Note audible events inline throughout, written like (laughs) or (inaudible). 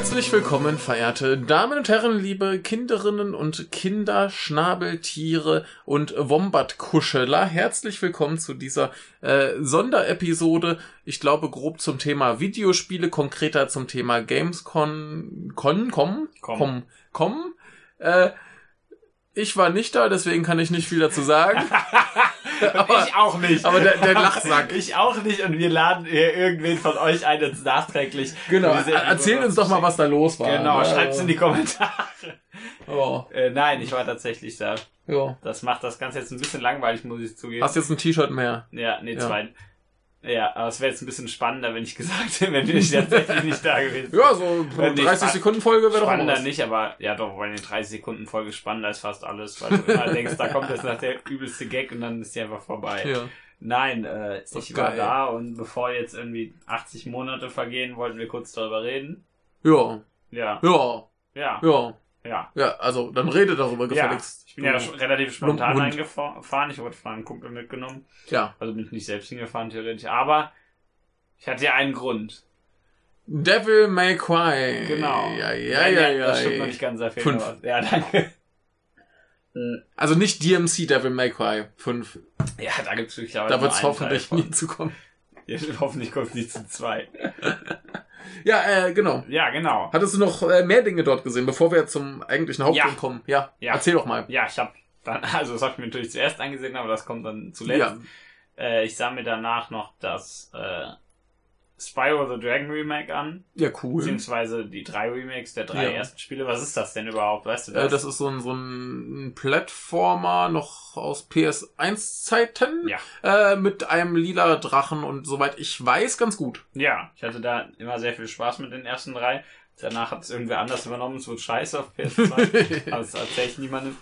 Herzlich willkommen, verehrte Damen und Herren, liebe Kinderinnen und Kinder, Schnabeltiere und Wombatkuscheler. Herzlich willkommen zu dieser äh, Sonderepisode. Ich glaube grob zum Thema Videospiele, konkreter zum Thema Gamescom, Con, com, Komm. com, com. Äh, ich war nicht da, deswegen kann ich nicht viel dazu sagen. (laughs) aber, ich auch nicht. aber der, der Lachsack. Ich auch nicht und wir laden hier irgendwen von euch ein, jetzt nachträglich. Genau, erzähl uns doch mal, was da los war. Genau, ne? schreibt's in die Kommentare. Ja, Äh, nein, ich war tatsächlich da. ja. Das macht das Ganze jetzt ein bisschen langweilig, muss ich zugeben. Hast jetzt ein T-Shirt mehr. Ja, nee, Ja. zwei. Ja, aber es wäre jetzt ein bisschen spannender, wenn ich (laughs) gesagt hätte, wenn ich tatsächlich nicht da gewesen Ja, so Wenn nicht, 30 spa- Sekunden Folge wäre doch Spannender was. nicht, aber ja doch, weil eine 30 Sekunden Folge spannender ist fast alles, weil du immer denkst, da kommt jetzt nach der übelste Gag und dann ist die einfach vorbei. Ja. Nein, äh, ich war geil. da und bevor jetzt irgendwie 80 Monate vergehen, wollten wir kurz darüber reden. Ja, Ja, ja, ja, ja. Ja. Ja, also dann rede darüber Ja, gefälligst. ich bin ja Du- schon relativ spontan Hund. eingefahren. Ich wurde von einem Kumpel mitgenommen. Ja. Also bin ich nicht selbst hingefahren, theoretisch. Aber ich hatte ja einen Grund. Devil May Cry. Genau. Ja, ja, ja, ja. Das stimmt noch nicht ganz, da Fünf. noch was. Ja, danke. Äh, Also nicht DMC Devil May Cry 5. Ja, da gibt's glücklicherweise Da nur wird es hoffentlich nie zu kommen. Ja, (laughs) hoffentlich kommt es nicht zu zwei. (laughs) Ja, äh, genau. Ja, genau. Hattest du noch äh, mehr Dinge dort gesehen, bevor wir zum eigentlichen Hauptgrund Ja. kommen? Ja. Ja. Erzähl doch mal. Ja, ich habe dann, (laughs) also das habe ich mir natürlich zuerst angesehen, aber das kommt dann zuletzt. Ja. Äh, ich sah mir danach noch das äh, Spyro the Dragon Remake an, Ja, cool. beziehungsweise die drei Remakes der drei Ja. ersten Spiele. Was ist das denn überhaupt? Weißt du das? Äh, das ist so ein, so ein Plattformer noch aus PS1-Zeiten. ja. Äh, mit einem lila Drachen und soweit ich weiß, ganz gut. ja, ich hatte da immer sehr viel Spaß mit den ersten drei. Danach hat es irgendwer anders übernommen, es wird scheiße auf PS2. (laughs) Aber das erzähle ich niemandem.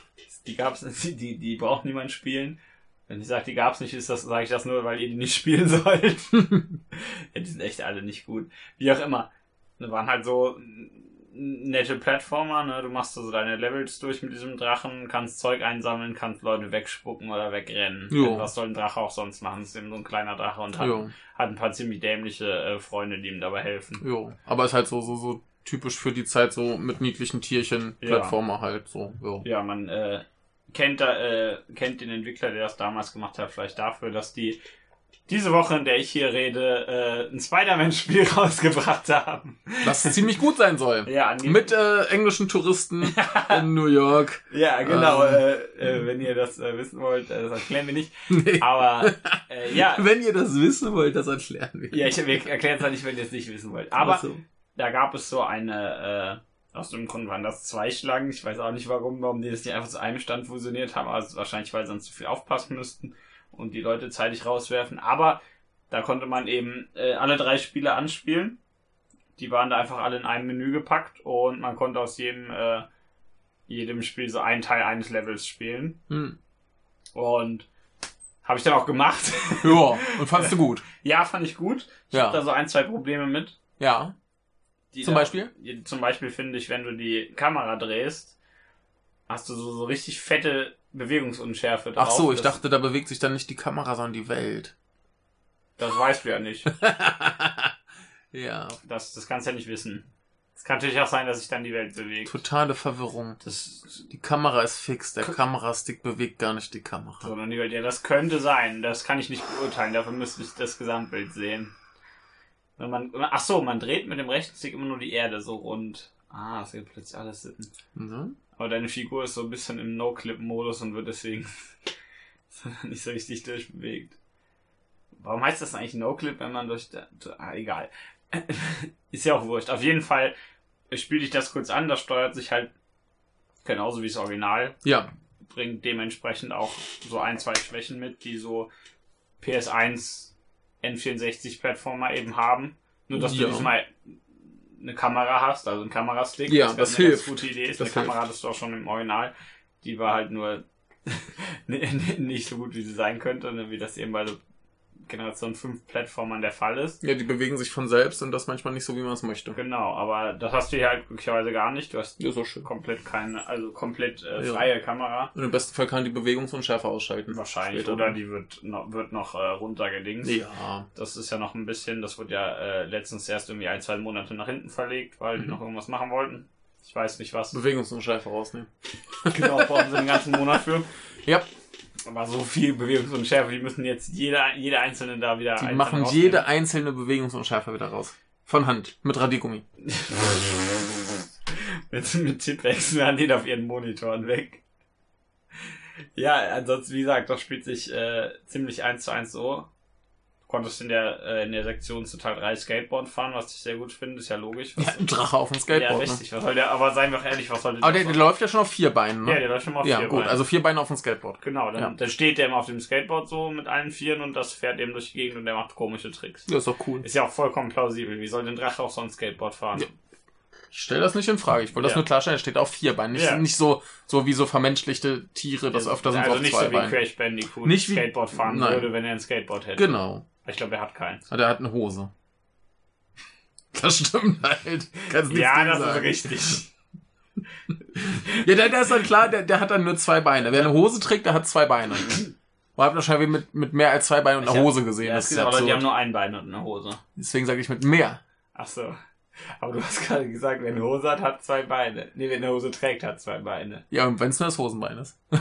Die gab's (laughs) die, die, die braucht niemand spielen. Wenn ich sage, die gab's nicht, ist das, sage ich das nur, weil ihr die nicht (laughs) spielen sollt. (laughs) ja, die sind echt alle nicht gut. Wie auch immer. Da waren halt so nette Plattformer, ne? Du machst so deine Levels durch mit diesem Drachen, kannst Zeug einsammeln, kannst Leute wegspucken oder wegrennen. Jo. Was soll ein Drache auch sonst machen? Das ist eben so ein kleiner Drache und hat, Ja, hat ein paar ziemlich dämliche äh, Freunde, die ihm dabei helfen. ja. Aber ist halt so, so, so typisch für die Zeit, so mit niedlichen Tierchen, Ja. Plattformer halt, so, ja. Ja, man äh, kennt, äh, kennt den Entwickler, der das damals gemacht hat, vielleicht dafür, dass die diese Woche, in der ich hier rede, äh, ein Spider-Man-Spiel (laughs) rausgebracht haben. Was ziemlich gut sein soll. Ja, Mit äh, englischen Touristen (laughs) in New York. Ja, genau. Ähm. Äh, äh, wenn ihr das äh, wissen wollt, äh, das erklären wir nicht. (laughs) Nee. Aber äh, ja, Wenn ihr das wissen wollt, das erklären wir. ja, ich wir erklären es halt nicht, wenn ihr es nicht wissen wollt. Aber so. da gab es so eine, äh, aus dem Grund waren das zwei Schlangen. Ich weiß auch nicht warum, warum die das nicht einfach zu einem Stand fusioniert haben. Also wahrscheinlich, weil sie sonst zu viel aufpassen müssten und die Leute zeitig rauswerfen. Aber da konnte man eben äh, alle drei Spiele anspielen. Die waren da einfach alle in einem Menü gepackt und man konnte aus jedem, äh, jedem Spiel so einen Teil eines Levels spielen. Hm. Und habe ich dann auch gemacht. Ja, (laughs) und fandst du gut? ja, fand ich gut. Ich Ja. habe da so ein, zwei Probleme mit. Ja. Zum da- Beispiel? die- Zum Beispiel finde ich, wenn du die Kamera drehst, hast du so, so richtig fette Bewegungsunschärfe drauf. Ach so, ich dachte, da bewegt sich dann nicht die Kamera, sondern die Welt. Das weißt du ja nicht. (laughs) ja, Das, das kannst du ja nicht wissen. Es kann natürlich auch sein, dass sich dann die Welt bewegt. totale Verwirrung. Das, Die Kamera ist fix, der Kamerastick bewegt gar nicht die Kamera. sondern die Welt, ja, das könnte sein. Das kann ich nicht beurteilen. Dafür müsste ich das Gesamtbild sehen. Wenn man, ach so, man dreht mit dem rechten Stick immer nur die Erde so rund. Ah, es gibt plötzlich alles Sinn. Mhm. Aber deine Figur ist so ein bisschen im No-Clip-Modus und wird deswegen (laughs) nicht so richtig durchbewegt. Warum heißt das eigentlich No-Clip, wenn man durch... Ah, egal. (laughs) ist ja auch wurscht. Auf jeden Fall spiele ich das kurz an. Das steuert sich halt genauso wie das Original. Ja, Bringt dementsprechend auch so ein, zwei Schwächen mit, die so PS1 N64-Plattformer eben haben. Nur, dass Ja. du diesmal eine Kamera hast, also einen Kamerastick. Ja, das eine hilft. Ganz gute Idee ist. Das eine Kamera hattest du auch schon im Original. Die war halt nur (laughs) nicht so gut, wie sie sein könnte, ne, wie das eben bei so Generation 5 Plattformern der Fall ist. Ja, die bewegen sich von selbst und das manchmal nicht so, wie man es möchte. Genau, aber das hast du hier halt glücklicherweise gar nicht. Du hast Ja, so schön. komplett keine, also komplett äh, Ja. freie Kamera. Und im besten Fall kann die Bewegungsunschärfe ausschalten. Wahrscheinlich. Später Oder die wird noch, wird noch äh, runtergedingst. Ja. Das ist ja noch ein bisschen, das wurde ja äh, letztens erst irgendwie ein, zwei Monate nach hinten verlegt, weil die Mhm. noch irgendwas machen wollten. Ich weiß nicht was. Bewegungsunschärfe rausnehmen. genau, brauchen sie den ganzen Monat für. (laughs) Ja. Aber so viel Bewegungsunschärfe, die müssen jetzt jede, jede einzelne da wieder Die einzeln machen rausnehmen. jede einzelne Bewegungsunschärfe wieder raus. Von Hand. Mit Radiergummi. (laughs) mit, mit Tippwechsel werden die auf ihren Monitoren weg. Ja, ansonsten, wie gesagt, das spielt sich äh, ziemlich eins zu eins so. Konntest in der, äh, in der Sektion zu Teil 3 Skateboard fahren, was ich sehr gut finde, ist ja logisch. Was, Ja, ein Drache auf dem ja, Skateboard. ne? richtig. Was soll der, aber seien wir auch ehrlich, was soll der Aber der, der läuft ja schon auf vier Beinen, Ja, ne? der läuft schon mal auf Ja, vier gut. Beinen. Also vier Beine auf dem Skateboard. Genau, dann, Ja. dann steht der immer auf dem Skateboard so mit allen Vieren und das fährt eben durch die Gegend und der macht komische Tricks. Ja, ist doch cool. Ist ja auch vollkommen plausibel. Wie soll denn Drache auch so ein Skateboard fahren? Ja. Ich stelle das nicht in Frage. Ich wollte das Ja. nur klarstellen, er steht auf vier Beinen. Nicht, Ja. nicht so, so wie so vermenschlichte Tiere, das öfter sind also auf nicht zwei so wie Beinen. Crash Bandicoot Nicht wie- Skateboard fahren Nein. würde, wenn er ein Skateboard hätte. Genau. Ich glaube, er hat keins. Aber der hat eine Hose. (laughs) Das stimmt halt. Kannst nichts Ja, das ist sagen. richtig. Ja, der, der ist dann klar, der, der hat dann nur zwei Beine. Wer eine Hose trägt, der hat zwei Beine. Man hat wahrscheinlich mit, mit mehr als zwei Beinen und einer Hose gesehen. Ja, das ist gibt aber die haben nur ein Bein und eine Hose. Deswegen sage ich mit mehr. Ach so. Aber du hast gerade gesagt, wer eine Hose hat, hat zwei Beine. Nee, wer eine Hose trägt, hat zwei Beine. Ja, und wenn es nur das Hosenbein ist. (laughs)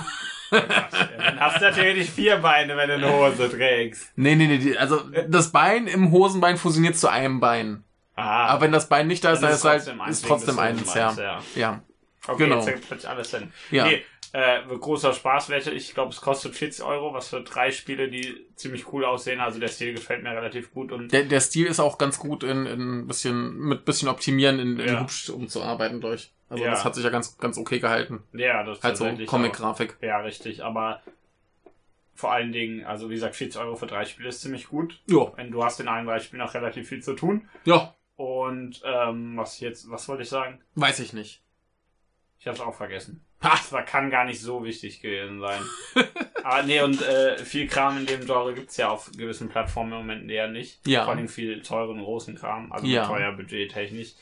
Dann hast du natürlich vier Beine, wenn du eine Hose trägst. Nee, nee, nee. Also das Bein im Hosenbein fusioniert zu einem Bein. Ah, Aber wenn das Bein nicht da ist, dann ist, halt, eins ist wegen trotzdem eins, ja. Ja. Ja. Okay, Genau. jetzt plötzlich alles Sinn. Ja. Nee, äh, großer Spaßwette. Ich glaube, es kostet 40 Euro, was für drei Spiele, die ziemlich cool aussehen. Also der Stil gefällt mir relativ gut und Der, der Stil ist auch ganz gut in, in ein bisschen, mit bisschen optimieren in, in Ja. hübsch umzuarbeiten durch. Also Ja. das hat sich ja ganz, ganz okay gehalten. ja, das ist Halt so Comic-Grafik. Ja, richtig. Aber vor allen Dingen, also wie gesagt, 40 Euro für drei Spiele ist ziemlich gut. Ja. Wenn du hast in allen drei Spielen auch relativ viel zu tun. Ja. Und ähm, was jetzt, was wollte ich sagen? Weiß ich nicht. Ich habe es auch vergessen. Ha! Das kann gar nicht so wichtig gewesen sein. Aber (laughs) nee, und äh, viel Kram in dem Genre gibt's ja auf gewissen Plattformen im Moment eher nicht. Ja. Vor allem viel teuren, großen Kram. Also Ja. teuer budgettechnisch.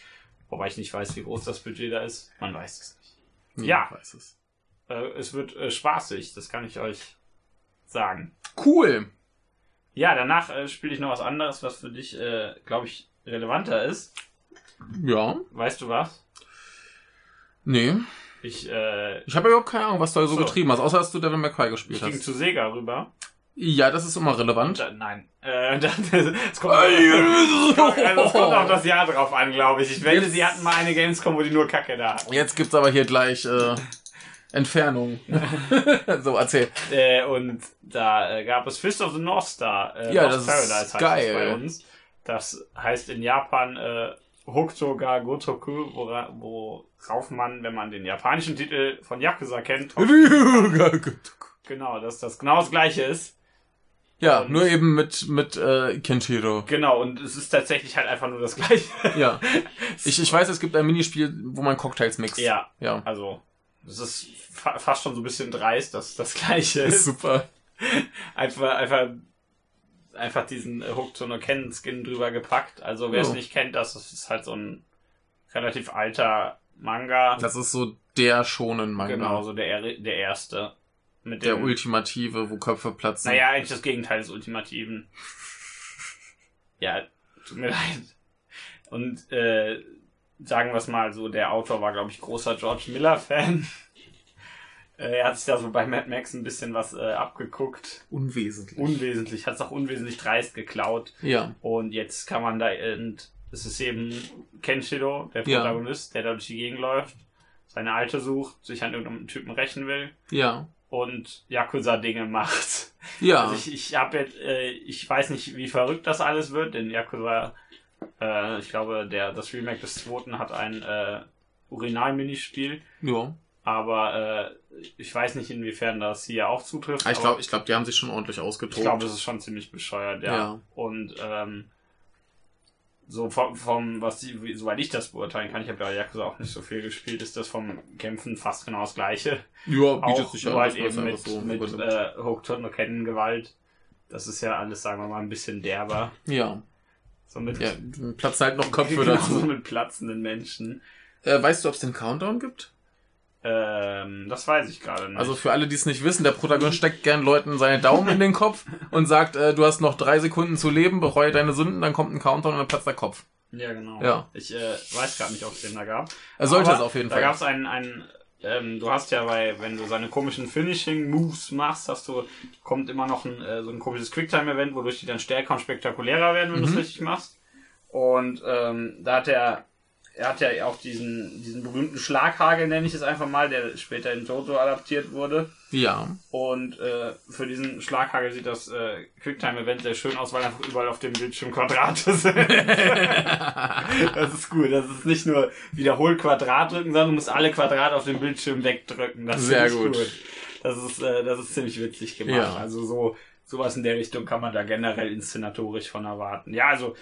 Wobei ich nicht weiß, wie groß das Budget da ist. Man weiß es nicht. Niemand Ja. Weiß es. Äh, es wird äh, spaßig, das kann ich euch sagen. Cool. Ja, danach äh, spiele ich noch was anderes, was für dich, äh, glaube ich, relevanter ist. Ja. Weißt du was? Nee. Ich, äh, Ich habe ja überhaupt keine Ahnung, was du da so So. getrieben hast, außer dass du Devil May Cry gespielt ich ging hast. zu Sega rüber. Ja, das ist immer relevant. Da, nein. Äh, (laughs) (laughs) das, kommt, also, kommt auf das Jahr drauf an, glaube ich. Ich wette, Jetzt- sie hatten mal eine Gamescom, wo die nur Kacke da hatten. Jetzt gibt's aber hier gleich äh, Entfernung. (laughs) so, erzähl. Äh, und da äh, gab es Fist of the North Star. Äh, Ja, Lost das ist Paradise heißt geil. Das bei uns. Das heißt in Japan äh, Hokuto ga Gotoku, wora, worauf man, wenn man den japanischen Titel von Yakuza kennt, (laughs) genau, dass das genau das gleiche ist. ja, Und- nur eben mit, mit äh, Kenshiro. Genau, und es ist tatsächlich halt einfach nur das gleiche. Ja. (laughs) Ich, ich weiß, es gibt ein Minispiel, wo man Cocktails mixt. ja, Ja. also, es ist fa fast schon so ein bisschen dreist, dass das gleiche Ist ist. super. (laughs) einfach, einfach, einfach diesen äh, Hokuto no Ken Skin drüber gepackt. Also wer es Ja. nicht kennt, das ist halt so ein relativ alter Manga. Das ist so der schonen Manga. Genau, so der, er- der erste. Mit Der dem, ultimative, wo Köpfe platzen. Naja, eigentlich das Gegenteil des Ultimativen. (laughs) Ja, tut mir leid. Und äh, sagen wir es mal so, der Autor war, glaube ich, großer George Miller-Fan. (laughs) Äh, er hat sich da so bei Mad Max ein bisschen was äh, abgeguckt. Unwesentlich. Unwesentlich, hat es auch unwesentlich dreist geklaut. ja. Und jetzt kann man da, und es ist eben Kenshiro, der Ja. Protagonist, der da durch die Gegend läuft, seine Alte sucht, sich an irgendeinem Typen rächen will Ja. und Yakuza-Dinge macht. Ja. (laughs) Also ich, ich habe jetzt, äh, ich weiß nicht, wie verrückt das alles wird, denn Yakuza, äh, ich glaube, der, das Remake des zweiten hat ein äh, Urinal-Minispiel, ja. aber äh, ich weiß nicht, inwiefern das hier auch zutrifft. Ah, Ich glaube, ich glaub, die haben sich schon ordentlich ich ausgetobt. glaube, das ist schon ziemlich bescheuert, ja. Ja. Und ähm, so vom, vom was die, wie- soweit ich das beurteilen kann, ich habe ja Yakuza auch nicht so viel gespielt, ist das vom Kämpfen fast genau das gleiche. ja, bietet Auch sich nur an. halt eben mit, so mit äh, Kettengewalt. Das ist ja alles, sagen wir mal, ein bisschen derber. Ja. So mit, Ja, platzen halt noch Köpfe (laughs) genau, dazu. so mit platzenden Menschen. Äh, weißt du, ob es den Countdown gibt? Ähm, das weiß ich gerade nicht. Also für alle, die es nicht wissen, der Protagonist steckt gern Leuten seine Daumen in den Kopf und sagt, äh, du hast noch drei Sekunden zu leben, bereue deine Sünden, dann kommt ein Countdown und dann platzt der Kopf. ja, genau. Ja. Ich äh, weiß gerade nicht, ob es den da gab. Er sollte Aber es auf jeden da Fall. gab es einen, einen ähm, du hast ja bei, wenn du seine komischen Finishing-Moves machst, hast du, kommt immer noch ein, äh, so ein komisches Quicktime-Event, wodurch die dann stärker und spektakulärer werden, wenn du Mhm. es richtig machst. Und ähm, da hat er, er hat ja auch diesen, diesen berühmten Schlaghagel, nenne ich es einfach mal, der später in Jojo adaptiert wurde. Ja. Und äh, für diesen Schlaghagel sieht das äh, Quicktime-Event sehr schön aus, weil einfach überall auf dem Bildschirm Quadrate (laughs) sind. das ist gut. Das ist nicht nur wiederholt Quadrat drücken, sondern du musst alle Quadrate auf dem Bildschirm wegdrücken. Das Sehr ich gut. Das ist, äh, das ist ziemlich witzig gemacht. Ja. Also so sowas in der Richtung kann man da generell inszenatorisch von erwarten. Ja, also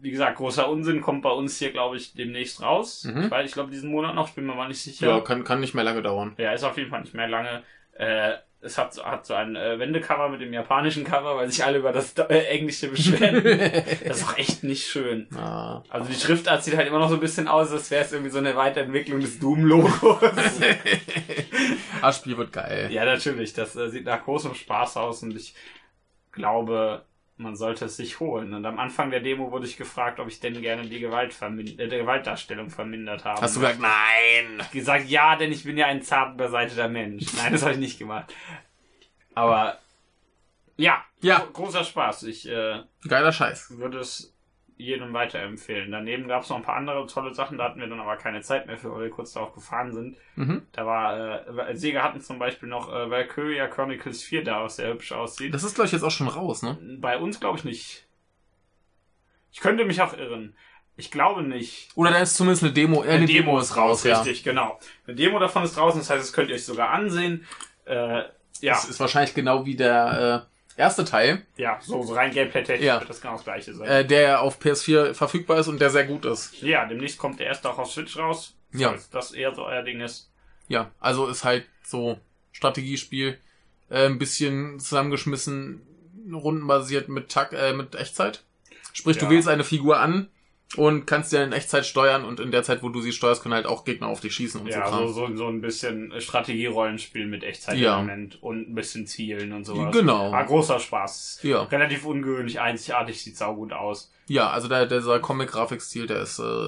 wie gesagt, großer Unsinn kommt bei uns hier, glaube ich, demnächst raus. Mhm. Ich weiß, ich glaube, diesen Monat noch, ich bin mir mal nicht sicher. Ja, kann, kann nicht mehr lange dauern. Ja, ist auf jeden Fall nicht mehr lange. Äh, es hat, hat so ein äh, Wendecover mit dem japanischen Cover, weil sich alle über das äh, Englische beschweren. (laughs) das ist auch echt nicht schön. Ah. Also die Schriftart sieht halt immer noch so ein bisschen aus, als wäre es irgendwie so eine Weiterentwicklung des Doom-Logos. (laughs) Das Spiel wird geil. ja, natürlich. Das äh, sieht nach großem Spaß aus und ich glaube, man sollte es sich holen. Und am Anfang der Demo wurde ich gefragt, ob ich denn gerne die Gewalt äh, Gewaltdarstellung vermindert habe. Hast du gesagt, nein. gesagt, ja, denn ich bin ja ein zart beseiteter Mensch. Nein, das habe ich nicht gemacht. Aber ja, Ja. gro- großer Spaß. Ich äh, Geiler Scheiß. würde es jedem weiterempfehlen. Daneben gab es noch ein paar andere tolle Sachen, da hatten wir dann aber keine Zeit mehr für, weil wir kurz darauf gefahren sind. Mhm. Da war, äh, Sega hatten zum Beispiel noch äh, Valkyria Chronicles 4 da, was sehr hübsch aussieht. Das ist, glaube ich, jetzt auch schon raus, ne? Bei uns glaube ich nicht. Ich könnte mich auch irren. Ich glaube nicht. Oder da ist zumindest eine Demo. Äh, eine Demo ist raus, ja. Richtig, genau. Eine Demo davon ist draußen, das heißt, das könnt ihr euch sogar ansehen. Äh, ja, Das ist wahrscheinlich genau wie der äh, erste Teil, ja, so, so rein Gameplay-technisch Ja. wird das genau das gleiche sein. äh, der ja auf PS4 verfügbar ist und der sehr gut ist. ja, demnächst kommt der erste auch auf Switch raus. Ja. Falls das eher so euer Ding ist. Ja, also ist halt so Strategiespiel, äh, ein bisschen zusammengeschmissen, rundenbasiert mit Takt, äh, mit Echtzeit. Sprich, du Ja. wählst eine Figur an und kannst dir in Echtzeit steuern und in der Zeit, wo du sie steuerst, können halt auch Gegner auf dich schießen und Ja, so. Kram. so, so ein bisschen Strategie-Rollenspiel mit Echtzeit-Element und ein bisschen Zielen und sowas. Genau. War großer Spaß. Ja. Relativ ungewöhnlich, einzigartig, sieht saugut aus. Ja, also der, dieser Comic-Grafikstil, der ist äh,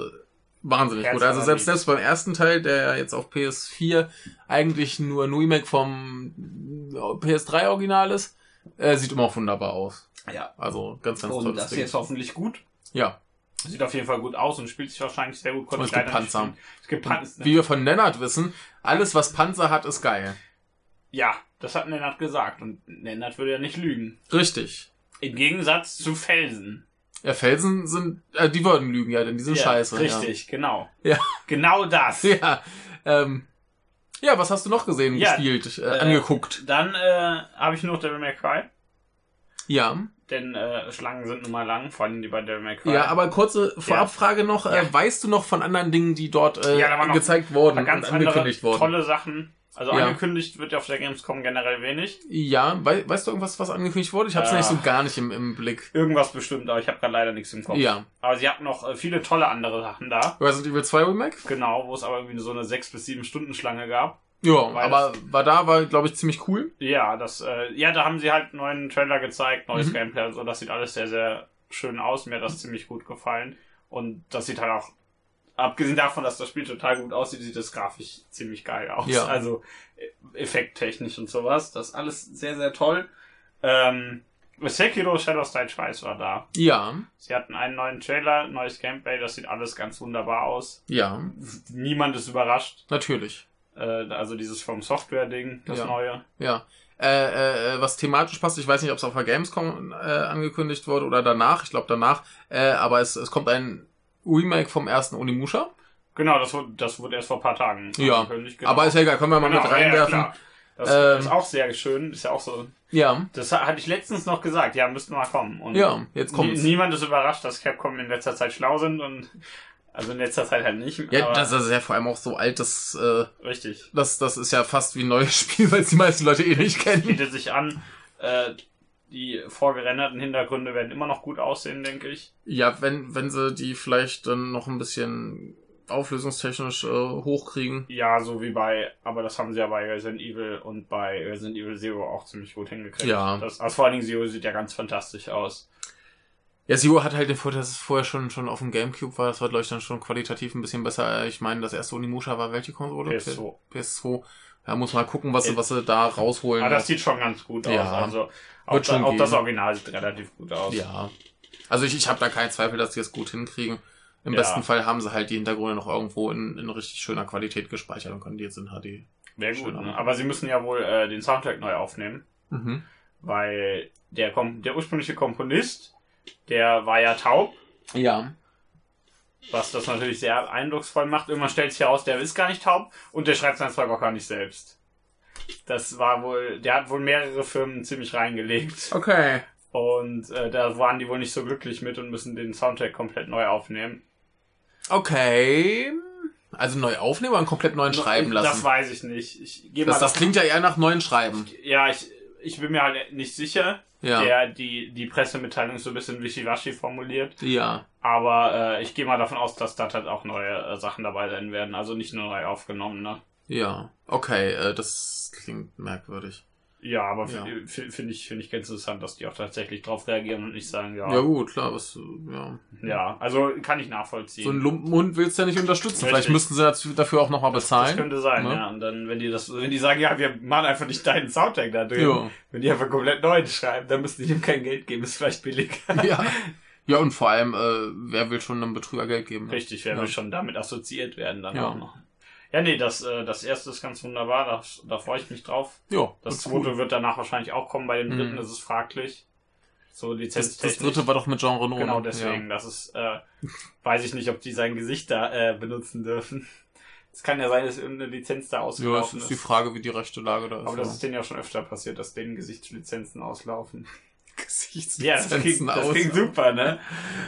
wahnsinnig Herz gut. Also selbst, selbst beim ersten Teil, der ja jetzt auf PS4 eigentlich nur ein Remake vom PS3-Original ist, äh, sieht immer auch wunderbar aus. Ja. Also ganz, ganz Und tolles das Ding. hier ist hoffentlich gut. Ja, Sieht auf jeden Fall gut aus und spielt sich wahrscheinlich sehr gut. Konnte Und es gibt Panzer. Es gibt Panzer. wie wir von Nennert wissen, alles was Panzer hat, ist geil. Ja, das hat Nennert gesagt. Und Nennert würde ja nicht lügen. Richtig. Im Gegensatz zu Felsen. Ja, Felsen sind, äh, die würden lügen, ja, denn die sind ja, scheiße. Richtig, genau. Ja. Genau das. Ja. (laughs) Ja, ähm, ja, was hast du noch gesehen, Ja, gespielt, äh, äh, angeguckt? Dann äh, habe ich noch Devil May Cry. Ja. Denn äh, Schlangen sind nun mal lang, vor allem die bei Devil May Cry. Ja, aber kurze Vorabfrage noch. Äh, Ja. weißt du noch von anderen Dingen, die dort äh, Ja, da waren noch gezeigt wurden und angekündigt wurden? tolle Sachen. Also Ja. angekündigt wird ja auf der Gamescom generell wenig. Ja, wei weißt du irgendwas, was angekündigt wurde? Ich habe es Äh. nicht so gar nicht im, im Blick. Irgendwas bestimmt, aber ich habe gerade leider nichts im Kopf. Ja. Aber sie hatten noch äh, viele tolle andere Sachen da. Resident Evil 2 Remake? Genau, wo es aber irgendwie so eine 6 bis 7 Stunden Schlange gab. Ja, Weil aber war da, war, glaube ich, ziemlich cool. Ja, das, äh, ja, da haben sie halt einen neuen Trailer gezeigt, neues Mhm. Gameplay und so. Das sieht alles sehr, sehr schön aus. Mir hat das ziemlich gut gefallen. Und das sieht halt auch, abgesehen davon, dass das Spiel total gut aussieht, sieht das grafisch ziemlich geil aus. Ja. Also äh, effekttechnisch und sowas. Das ist alles sehr, sehr toll. Ähm, Sekiro Shadows Die Twice war da. Ja, Sie hatten einen neuen Trailer, neues Gameplay, das sieht alles ganz wunderbar aus. ja, Niemand ist überrascht. natürlich. Äh, also dieses From Software-Ding, das Ja. neue. Ja. Äh, äh, was thematisch passt, ich weiß nicht, ob es auf der Gamescom äh, angekündigt wurde oder danach, ich glaube danach, äh, aber es, es kommt ein Remake vom ersten Onimusha. Genau, das wurde, das wurde erst vor ein paar Tagen Ja, angekündigt. Genau. Aber ist ja egal, können wir mal Genau, mit ja, ja, reinwerfen. klar. Das Ähm, ist auch sehr schön. Ist ja auch so. Ja, Das ha- hatte ich letztens noch gesagt. Ja, müssten mal kommen. Und ja, jetzt kommt's. nie- niemand ist überrascht, dass Capcom in letzter Zeit schlau sind und also in letzter Zeit halt nicht. Ja, das ist ja vor allem auch so alt, dass äh, richtig. das, das ist ja fast wie ein neues (laughs) Spiel, weil es die meisten Leute eh nicht kennen. Bietet sich an. Äh, die vorgerenderten Hintergründe werden immer noch gut aussehen, denke ich. Ja, wenn, wenn sie die vielleicht dann noch ein bisschen auflösungstechnisch äh, hochkriegen. Ja, so wie bei, aber das haben sie ja bei Resident Evil und bei Resident Evil Zero auch ziemlich gut hingekriegt. Ja. Das, also vor allen Dingen Zero sieht ja ganz fantastisch aus. Ja, Zero hat halt den Vorteil, dass es vorher schon, schon auf dem Gamecube war. Das war, glaube ich, dann schon qualitativ ein bisschen besser. Ich meine, das erste Onimusha war welche Konsole? PS2. PS2. Ja, muss mal gucken, was, sie, Äh, was sie da rausholen. Aber das sieht schon ganz gut aus. Ja. Also auch, Wird schon da, auch das. Original sieht relativ gut aus. ja. Also ich, ich habe da keinen Zweifel, dass sie es gut hinkriegen. Im Ja. besten Fall haben sie halt die Hintergründe noch irgendwo in, in richtig schöner Qualität gespeichert und können die jetzt in HD. Wäre gut. Ne? Aber sie müssen ja wohl äh, den Soundtrack neu aufnehmen, Mhm. weil der, Kom der ursprüngliche Komponist, der war ja taub, Ja. was das natürlich sehr eindrucksvoll macht. Irgendwann stellt sich heraus, der ist gar nicht taub und der schreibt seinen Zeug auch gar nicht selbst. Das war wohl, der hat wohl mehrere Firmen ziemlich reingelegt. Okay. Und äh, da waren die wohl nicht so glücklich mit und müssen den Soundtrack komplett neu aufnehmen. Okay. Also neu aufnehmen oder einen komplett neuen schreiben lassen? Das weiß ich nicht. Ich das, das klingt ja eher nach neuen Schreiben. Ja, ich, ich bin mir halt nicht sicher. Ja. Der, die, die Pressemitteilung ist so ein bisschen wischiwaschi formuliert. Ja. Aber äh, ich gehe mal davon aus, dass da halt auch neue äh, Sachen dabei sein werden. Also nicht nur neu aufgenommen, ne? Ja. Okay, äh, das klingt merkwürdig. Ja, aber Ja. finde ich, finde ich ganz interessant, dass die auch tatsächlich drauf reagieren und nicht sagen, ja. Ja, gut, klar, was, ja. Ja, also kann ich nachvollziehen. So ein Lumpenhund willst du ja nicht unterstützen. Richtig. Vielleicht müssten sie dazu- dafür auch nochmal das bezahlen. könnte sein, ne? ja. Und dann, wenn die das, wenn die sagen, ja, wir machen einfach nicht deinen Soundtrack da drin, Ja. wenn die einfach komplett neu schreiben, dann müssen die ihm kein Geld geben, ist vielleicht billiger. (laughs) ja. Ja, und vor allem, äh, wer will schon einem Betrüger Geld geben? ne? Richtig, wer Ja. will schon damit assoziiert werden dann Ja. auch noch. Ja, nee, das, äh, das erste ist ganz wunderbar, da, da freue ich mich drauf. Ja, Das zweite gut. wird danach wahrscheinlich auch kommen, bei dem dritten Mhm. ist es fraglich. So Das, lizenztechnisch. das dritte war doch mit Jean Reno. Genau, ne? deswegen, das ist, äh, weiß ich nicht, ob die sein Gesicht da äh, benutzen dürfen. (laughs) Es kann ja sein, dass irgendeine Lizenz da Ja, ja ausgelaufen ist die ist. Frage, wie die rechte Lage da ist. Aber das ja. ist denen ja schon öfter passiert, dass denen Gesichtslizenzen auslaufen. (laughs) Gesichtslizenzen Ja, das klingt, das klingt super, ne?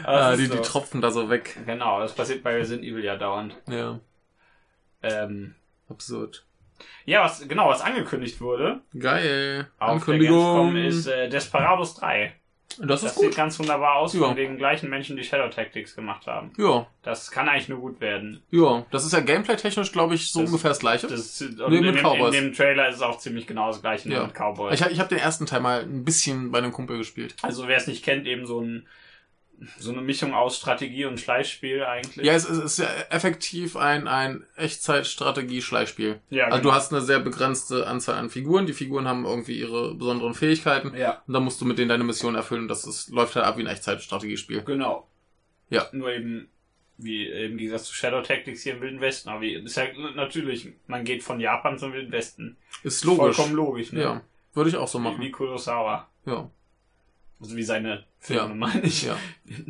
Aber Ah, das die, ist die so. tropfen da so weg. Genau, das passiert bei Resident Evil ja dauernd. Ja, Ähm, absurd. ja, was, genau, was angekündigt wurde Geil. auf der Ankündigung. Gamescom ist äh, Desperados 3. das Das ist sieht gut. ganz wunderbar aus Ja. von den gleichen Menschen, die Shadow Tactics gemacht haben. Ja, Das kann eigentlich nur gut werden. ja. Das ist ja gameplay-technisch, glaube ich, so Das- ungefähr das gleiche. Das und Nee, in, mit dem, in Cowboys. dem Trailer ist es auch ziemlich genau das gleiche Ja. mit Cowboys. Ich, ich habe den ersten Teil mal ein bisschen bei einem Kumpel gespielt. Also wer es nicht kennt, eben so ein so eine Mischung aus Strategie und Schleichspiel eigentlich. Ja, es ist, es ist ja effektiv ein, ein Echtzeit-Strategie-Schleichspiel. Ja, Also du genau. hast eine sehr begrenzte Anzahl an Figuren. Die Figuren haben irgendwie ihre besonderen Fähigkeiten. Ja, Und dann musst du mit denen deine Mission erfüllen. Das ist, läuft halt ab wie ein Echtzeit-Strategiespiel. genau. Ja. Nur eben wie im Gegensatz zu Shadow Tactics hier im Wilden Westen. Aber wie, ist ja natürlich, man geht von Japan zum Wilden Westen. Ist logisch. Vollkommen logisch, ne? Ja, würde ich auch so Wie, machen. wie Kurosawa. Ja, Also wie seine Filme, Ja. (laughs) meine ich. ja.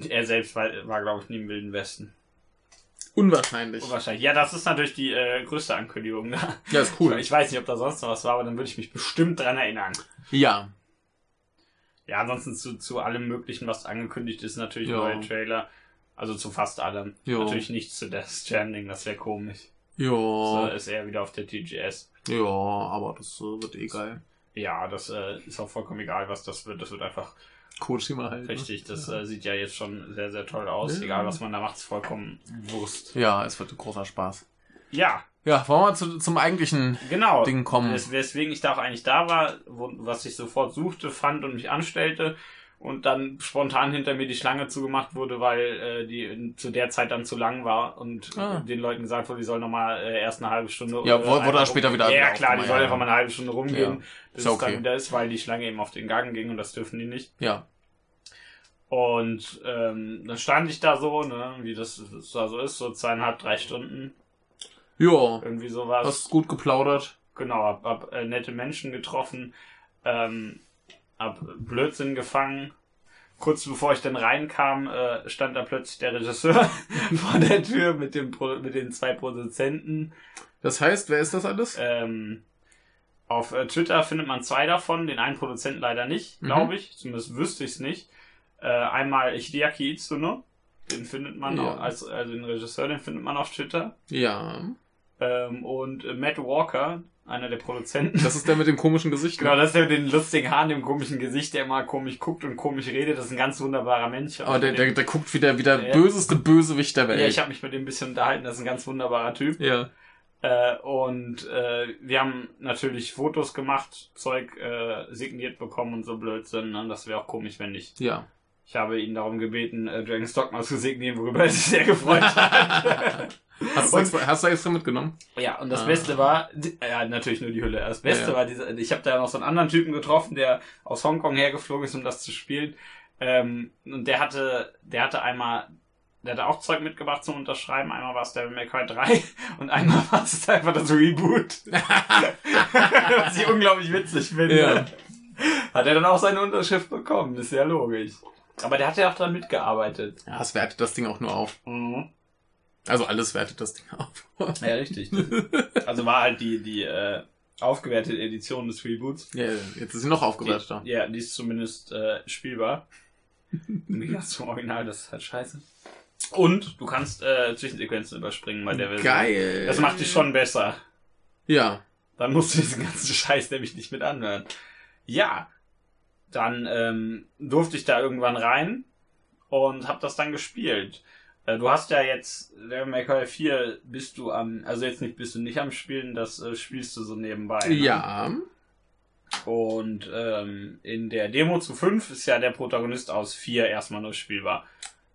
Er selbst war, war glaube ich, nie im Wilden Westen. Unwahrscheinlich. Wahrscheinlich. Ja, das ist natürlich die äh, größte Ankündigung. Ne? Ja, ist cool. Ich weiß nicht, ob da sonst noch was war, aber dann würde ich mich bestimmt dran erinnern. Ja, Ja, ansonsten zu, zu allem Möglichen, was angekündigt ist, natürlich Ja. neue Trailer. Also zu fast allem. Ja. Natürlich nichts zu Death Stranding, das wäre komisch. ja, So ist er wieder auf der TGS. ja, aber das äh, wird eh geil. Ja, das äh, ist auch vollkommen egal, was das wird. Das wird einfach Kojima halt. ne? richtig. Das äh, sieht ja jetzt schon sehr, sehr toll aus. Ja. Egal, was man da macht, ist vollkommen Wurst. Ja, es wird ein großer Spaß. Ja, Ja, wollen wir zu, zum eigentlichen genau. Ding kommen. Wes weswegen ich da auch eigentlich da war, wo, was ich sofort suchte, fand und mich anstellte und dann spontan hinter mir die Schlange zugemacht wurde, weil äh, die zu der Zeit dann zu lang war und Ah. den Leuten gesagt wurde, die sollen nochmal äh, erst eine halbe Stunde Ja, äh, wo- wurde dann später wieder- Ja, klar, die sollen ja, einfach mal eine halbe Stunde rumgehen, Ja, bis ist ja es dann okay. wieder ist, weil die Schlange eben auf den Gang ging und das dürfen die nicht. Ja, Und ähm, dann stand ich da so, ne, wie das, das da so ist, so zweieinhalb, drei Stunden, ja, irgendwie sowas. hast gut geplaudert. Genau, hab, hab äh, nette Menschen getroffen, ähm, hab Blödsinn gefangen. Kurz bevor ich dann reinkam, äh, stand da plötzlich der Regisseur (laughs) vor der Tür mit, dem Pro mit den zwei Produzenten. Das heißt, wer ist das alles? Ähm, auf äh, Twitter findet man zwei davon, den einen Produzenten leider nicht, Mhm. glaube ich. Zumindest wüsste ich es nicht. Äh, einmal Hideaki Itsuno, den findet man Ja. auch, als, also den Regisseur, den findet man auf Twitter. Ja, Ähm, und äh, Matt Walker, einer der Produzenten. Das ist der mit dem komischen Gesicht. Genau, das ist der mit den lustigen Haaren, dem komischen Gesicht, der immer komisch guckt und komisch redet. Das ist ein ganz wunderbarer Mensch. Aber der, der, der guckt wie der, wie der Ja. böseste Bösewicht der Welt. ja, ich habe mich mit dem ein bisschen unterhalten. Das ist ein ganz wunderbarer Typ. ja. Äh, und äh, wir haben natürlich Fotos gemacht, Zeug äh, signiert bekommen und so Blödsinn. Und das wäre auch komisch, wenn nicht. Ja. Ich habe ihn darum gebeten, äh, Dragon's Dogma zu signieren, worüber er sich sehr gefreut hat. (laughs) Hast du, extra, hast du extra mitgenommen? ja, und das Ah. Beste war, ja, natürlich nur die Hülle. Das Beste Ja, ja. war dieser, ich habe da noch so einen anderen Typen getroffen, der aus Hongkong hergeflogen ist, um das zu spielen. Ähm, und der hatte, der hatte einmal, der hatte auch Zeug mitgebracht zum Unterschreiben. Einmal war es Devil May Cry 3 (laughs) und einmal war es (laughs) einfach das Reboot. (laughs) Was ich unglaublich witzig finde. Ja. Hat er dann auch seine Unterschrift bekommen, ist ja logisch. Aber der hat ja auch dran mitgearbeitet. Ja, es wertet das Ding auch nur auf. Mhm. Also alles wertet das Ding auf. Ja, richtig. Also war halt die, die äh, aufgewertete Edition des Reboots. ja, jetzt ist sie noch aufgewerteter. Die, ja, die ist zumindest äh, spielbar. (laughs) Gegensatz zum Original, das ist halt scheiße. Und du kannst äh, Zwischensequenzen überspringen bei der Version. Geil. Das macht dich schon besser. Ja. Dann musst du diesen ganzen Scheiß nämlich nicht mit anhören. Ja. Dann ähm, durfte ich da irgendwann rein und hab das dann gespielt. Äh, du hast ja jetzt, Devil May Cry 4 bist du am, also jetzt nicht bist du nicht am Spielen, das äh, spielst du so nebenbei. Ne? Ja. Und ähm, in der Demo zu 5 ist ja der Protagonist aus 4 erstmal nur spielbar.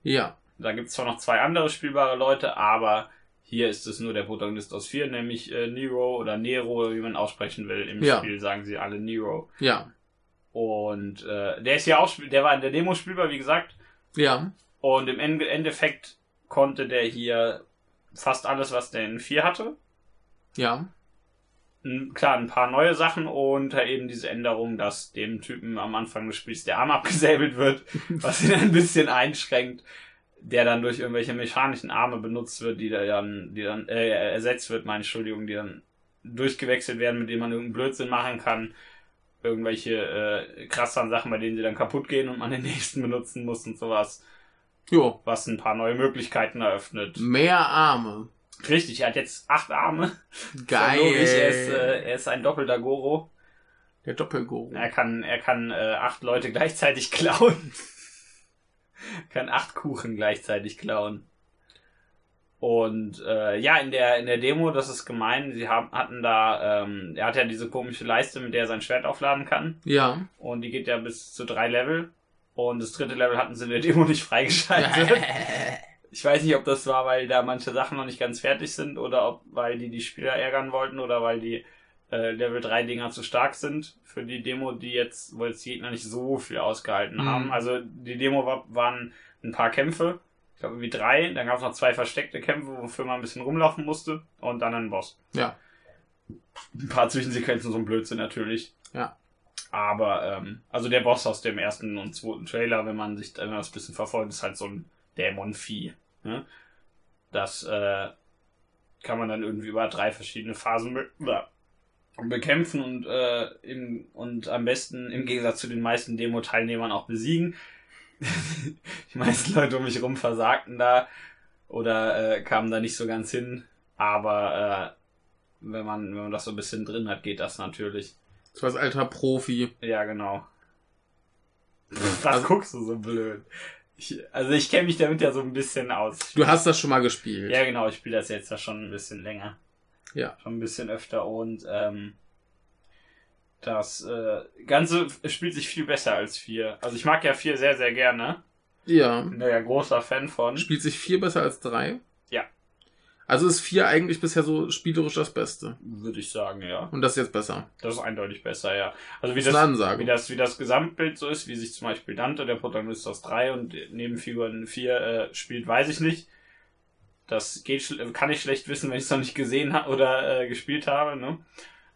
Ja. Da gibt's zwar noch zwei andere spielbare Leute, aber hier ist es nur der Protagonist aus 4, nämlich äh, Nero oder Nero, wie man aussprechen will. Im Ja. Spiel sagen sie alle Nero. Ja. Und äh, der ist ja auch, der war in der Demo spielbar, wie gesagt. Ja. Und im Ende- Endeffekt konnte der hier fast alles, was der in 4 hatte. Ja. Klar, ein paar neue Sachen und halt eben diese Änderung, dass dem Typen am Anfang des Spiels der Arm (laughs) abgesäbelt wird, was ihn ein bisschen einschränkt, der dann durch irgendwelche mechanischen Arme benutzt wird, die da dann, die dann äh, ersetzt wird, meine Entschuldigung, die dann durchgewechselt werden, mit denen man irgendeinen Blödsinn machen kann. Irgendwelche äh, krasseren Sachen, bei denen sie dann kaputt gehen und man den (laughs) nächsten benutzen muss und sowas, Jo. was ein paar neue Möglichkeiten eröffnet. Mehr Arme. Richtig, er hat jetzt acht Arme. Geil. Er ist, äh, er ist ein doppelter Goro. Der Doppelgoro. Er kann, er kann äh, acht Leute (laughs) gleichzeitig klauen. kann acht Kuchen gleichzeitig klauen. Und äh, ja, in der in der Demo, das ist gemein, sie haben, hatten da, ähm, er hat ja diese komische Leiste, mit der er sein Schwert aufladen kann. Ja. Und die geht ja bis zu drei Level. Und das dritte Level hatten sie in der (laughs) Demo nicht freigeschaltet. (laughs) Ich weiß nicht, ob das war, weil da manche Sachen noch nicht ganz fertig sind oder ob weil die die Spieler ärgern wollten oder weil die äh, Level 3 Dinger zu stark sind für die Demo, die jetzt, wo jetzt die Gegner nicht so viel ausgehalten Mhm. haben. Also die Demo war, waren ein paar Kämpfe, ich glaube irgendwie drei, dann gab es noch zwei versteckte Kämpfe, wofür man ein bisschen rumlaufen musste und dann ein Boss. Ja. Ein paar Zwischensequenzen, so ein Blödsinn natürlich. Ja. Aber, ähm, also der Boss aus dem ersten und zweiten Trailer, wenn man sich man das bisschen verfolgt, ist halt so ein Dämonvieh. Ne? Das äh, kann man dann irgendwie über drei verschiedene Phasen be bekämpfen und, äh, im, und am besten im Gegensatz zu den meisten Demo-Teilnehmern auch besiegen. (laughs) Die meisten Leute um mich rum versagten da oder äh, kamen da nicht so ganz hin. Aber äh, wenn man, wenn man das so ein bisschen drin hat, geht das natürlich. Du warst alter Profi. Ja, genau. (laughs) Was also, guckst du so blöd? Ich, also ich kenne mich damit ja so ein bisschen aus. Du hast das schon mal gespielt. Ja, genau, ich spiele das jetzt ja schon ein bisschen länger. Ja. Schon ein bisschen öfter und ähm, das äh, Ganze spielt sich viel besser als vier. Also ich mag ja vier sehr, sehr gerne. Ja. Bin ja großer Fan von. Spielt sich viel besser als 3? Also ist vier eigentlich bisher so spielerisch das Beste. Würde ich sagen, ja. Und das ist jetzt besser. Das ist eindeutig besser, ja. Also wie Das das, wie das, wie das Gesamtbild so ist, wie sich zum Beispiel Dante, der Protagonist aus 3 und Nebenfiguren 4 äh, spielt, weiß ich nicht. Das geht, kann ich schlecht wissen, wenn ich es noch nicht gesehen habe oder äh, gespielt habe, ne?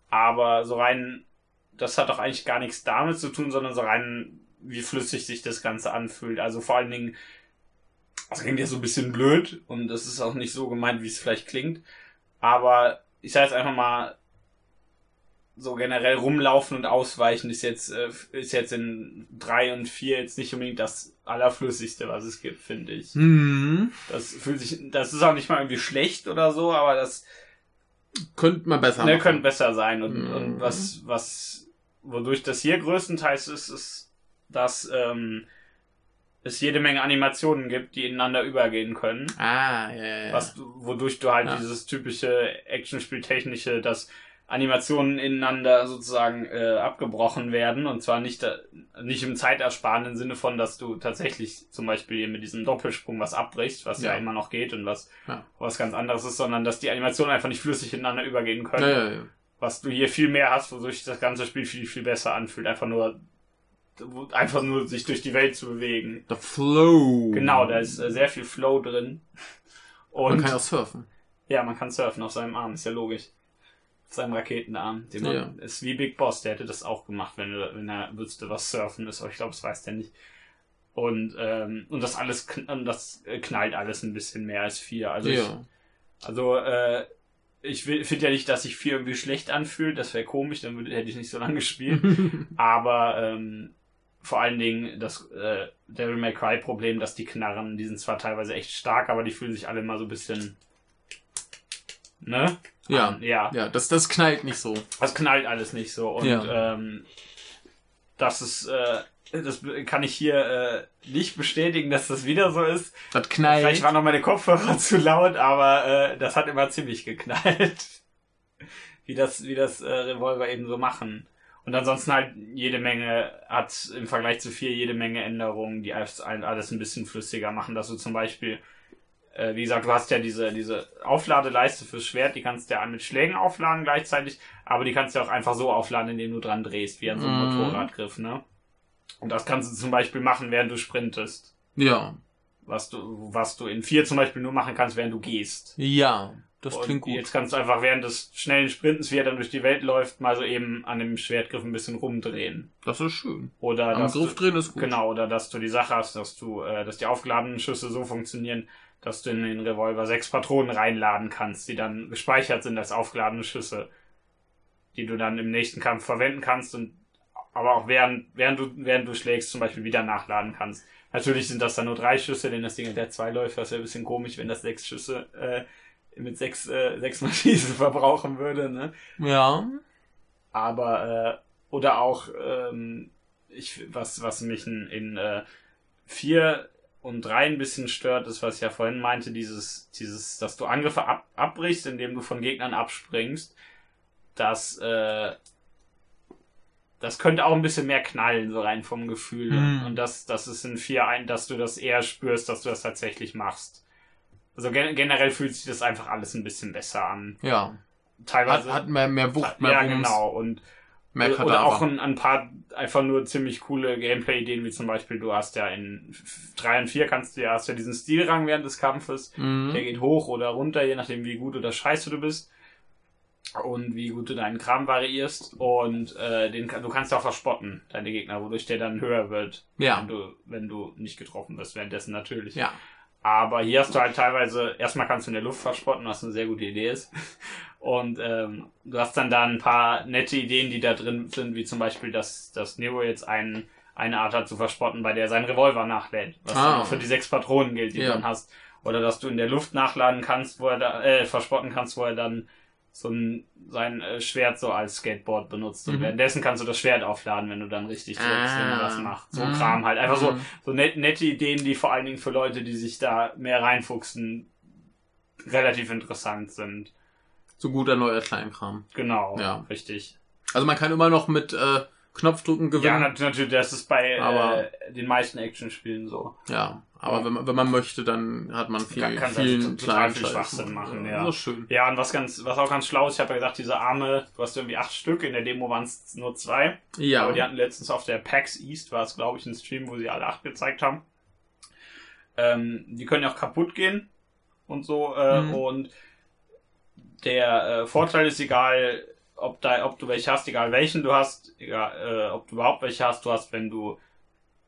Aber so rein, das hat doch eigentlich gar nichts damit zu tun, sondern so rein, wie flüssig sich das Ganze anfühlt. Also vor allen Dingen, das klingt ja so ein bisschen blöd und das ist auch nicht so gemeint, wie es vielleicht klingt. Aber ich sage jetzt einfach mal, so generell rumlaufen und ausweichen ist jetzt, äh, ist jetzt in drei und vier jetzt nicht unbedingt das allerflüssigste, was es gibt, finde ich. Hm. Das fühlt sich, das ist auch nicht mal irgendwie schlecht oder so, aber das Könnte man besser Ne, machen. könnte besser sein. Und, Mhm. und was, was, wodurch das hier größtenteils ist, ist, dass ähm, es jede Menge Animationen gibt, die ineinander übergehen können. Ah, ja, ja. Was, du- wodurch du halt Ja. dieses typische Actionspieltechnische, dass Animationen ineinander sozusagen äh, abgebrochen werden und zwar nicht, da, nicht im zeitersparenden Sinne von, dass du tatsächlich zum Beispiel mit diesem Doppelsprung was abbrichst, was ja, Ja. immer noch geht und was Ja. was ganz anderes ist, sondern dass die Animationen einfach nicht flüssig ineinander übergehen können. Ja. Was du hier viel mehr hast, wodurch das ganze Spiel viel, viel besser anfühlt. Einfach nur, einfach nur sich durch die Welt zu bewegen. The Flow. Genau, da ist äh, sehr viel Flow drin. Und Man kann auch surfen. ja, man kann surfen auf seinem Arm, ist ja logisch. Auf seinem Raketenarm. Den man, Ja. Ist wie Big Boss, der hätte das auch gemacht, wenn, er- wenn er wüsste, was Surfen ist. Aber ich glaube, das weiß der nicht. Und, ähm, und das alles, kn- das äh, knallt alles ein bisschen mehr als vier. Also, ich, ja. also äh, ich finde ja nicht, dass sich vier irgendwie schlecht anfühlt. Das wäre komisch, dann würde, hätte ich nicht so lange gespielt. (laughs) Aber ähm, vor allen Dingen das äh, Devil May Cry Problem, dass die Knarren, die sind zwar teilweise echt stark, aber die fühlen sich alle immer so ein bisschen. Ne? Ja. An, ja. ja, das, das knallt nicht so. Das knallt alles nicht so. Und Ja. ähm, das ist, äh, das kann ich hier äh, nicht bestätigen, dass das wieder so ist. Das knallt. Vielleicht waren noch meine Kopfhörer (laughs) zu laut, aber äh, das hat immer ziemlich geknallt. (laughs) wie das, wie das äh, Revolver eben so machen. Und ansonsten halt jede Menge, hat im Vergleich zu vier jede Menge Änderungen, die alles, ein bisschen flüssiger machen, dass du zum Beispiel, äh, wie gesagt, du hast ja diese, diese Aufladeleiste fürs Schwert, die kannst du ja mit Schlägen aufladen gleichzeitig, aber die kannst du auch einfach so aufladen, indem du dran drehst, wie an so einem Mhm. Motorradgriff, ne? Und das kannst du zum Beispiel machen, während du sprintest. ja. Was du, was du in vier zum Beispiel nur machen kannst, während du gehst. Ja. Das Und klingt gut. Jetzt kannst du einfach während des schnellen Sprintens, wie er dann durch die Welt läuft, mal so eben an dem Schwertgriff ein bisschen rumdrehen. Das ist schön. Oder Am Griff drehen ist gut. genau, oder dass du die Sache hast, dass du, äh, dass die aufgeladenen Schüsse so funktionieren, dass du in den Revolver sechs Patronen reinladen kannst, die dann gespeichert sind als aufgeladene Schüsse, die du dann im nächsten Kampf verwenden kannst und aber auch während, während du, während du schlägst, zum Beispiel wieder nachladen kannst. Natürlich sind das dann nur drei Schüsse, denn das Ding hat ja zwei Läufer, ist ja ein bisschen komisch, wenn das sechs Schüsse äh, mit sechs, äh, sechs (laughs) Mal Schießen verbrauchen würde, ne? Ja. Aber, äh, oder auch, ähm, ich, was, was mich in, in äh, vier und drei ein bisschen stört, ist, was ich ja vorhin meinte, dieses, dieses, dass du Angriffe ab, abbrichst, indem du von Gegnern abspringst, das, äh, das könnte auch ein bisschen mehr knallen, so rein vom Gefühl. Hm. Und das, das ist in vier ein, dass du das eher spürst, dass du das tatsächlich machst. Also gen generell fühlt sich das einfach alles ein bisschen besser an. Ja. Teilweise. Hat, hat mehr, mehr Wucht, mehr ja, Bums, genau. Und mehr oder Kadaver. auch ein, ein paar einfach nur ziemlich coole Gameplay-Ideen, wie zum Beispiel, du hast ja in 3 und 4 kannst du ja, hast ja diesen Stilrang während des Kampfes. Mhm. Der geht hoch oder runter, je nachdem, wie gut oder scheiße du bist. Und wie gut du deinen Kram variierst. Und äh, den, du kannst auch verspotten, deine Gegner, wodurch der dann höher wird, Ja. wenn, du, wenn du nicht getroffen wirst, währenddessen natürlich. Ja. Aber hier hast du halt teilweise, erstmal kannst du in der Luft verspotten, was eine sehr gute Idee ist. (laughs) Und ähm, du hast dann da ein paar nette Ideen, die da drin sind, wie zum Beispiel, dass, dass Nero jetzt ein, eine Art hat zu verspotten, bei der er seinen Revolver nachlädt. Was Ah. dann auch für die sechs Patronen gilt, die Ja. du dann hast. Oder dass du in der Luft nachladen kannst, wo er da, äh, verspotten kannst, wo er dann so ein, sein äh, Schwert so als Skateboard benutzt. Und Mhm. währenddessen kannst du das Schwert aufladen, wenn du dann richtig drückst, wenn Ah. du das machst. So Mhm. Kram halt. Einfach so, Mhm. so net, nette Ideen, die vor allen Dingen für Leute, die sich da mehr reinfuchsen, relativ interessant sind. So guter neuer Kleinkram. Genau, Ja. richtig. Also man kann immer noch mit äh, Knopfdrücken Ja, gewinnen. nat natürlich, das ist bei Aber- äh, den meisten Actionspielen so. Ja, aber wenn man, wenn man möchte, dann hat man viel, Kann- kann vielen total kleinen viel Schwachsinn machen, ja. Ist schön. Ja, und was ganz, was auch ganz schlau ist, ich habe ja gesagt, diese Arme, du hast irgendwie acht Stück, in der Demo waren es nur zwei. Ja. Aber die hatten letztens auf der PAX East, war es glaube ich, ein Stream, wo sie alle acht gezeigt haben. Ähm, die können ja auch kaputt gehen und so. Äh, Mhm. Und der äh, Vorteil ist egal, ob, da, ob du welche hast, egal welchen du hast, egal, äh, ob du überhaupt welche hast, du hast, wenn du,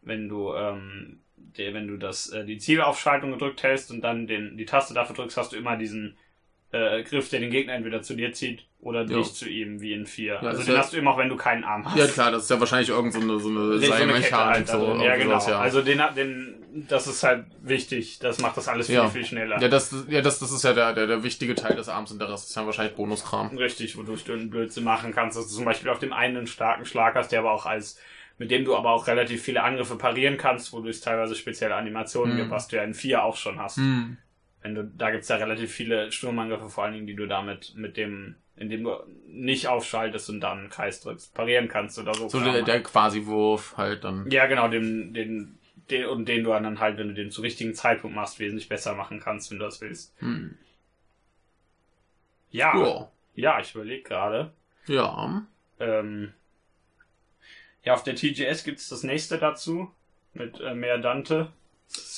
wenn du, ähm, der, wenn du das, äh, die Zielaufschaltung gedrückt hältst und dann den, die Taste dafür drückst, hast du immer diesen, äh, Griff, der den Gegner entweder zu dir zieht oder Ja. dich zu ihm, wie in 4. Ja, also den ja- hast du immer, auch wenn du keinen Arm hast. Ja klar, das ist ja wahrscheinlich irgend so eine, so eine So Seilmechanik. halt, So, also, ja, genau. sowas, ja. Also den, den, das ist halt wichtig. Das macht das alles viel, Ja. viel schneller. ja, das, ja das, das ist ja der, der, der wichtige Teil des Arms und der Rest ist ja wahrscheinlich Bonuskram. Richtig, wodurch du einen Blödsinn machen kannst, dass du zum Beispiel auf dem einen einen starken Schlag hast, der aber auch als, mit dem du aber auch relativ viele Angriffe parieren kannst, wodurch es teilweise spezielle Animationen Mhm. gibt, was du ja in 4 auch schon hast. Hm. Wenn du, da gibt's ja relativ viele Sturmangriffe, vor allen Dingen, die du damit mit dem, indem du nicht aufschaltest und dann einen Kreis drückst, parieren kannst oder so. So der, der Quasi-Wurf halt dann. ja, genau, den, den, den, und den du dann halt, wenn du den zu richtigen Zeitpunkt machst, wesentlich besser machen kannst, wenn du das willst. Hm. Ja, ja, Ja. ich überlege gerade. Ja. Ähm, ja, auf der TGS gibt's das nächste dazu mit äh, mehr Dante.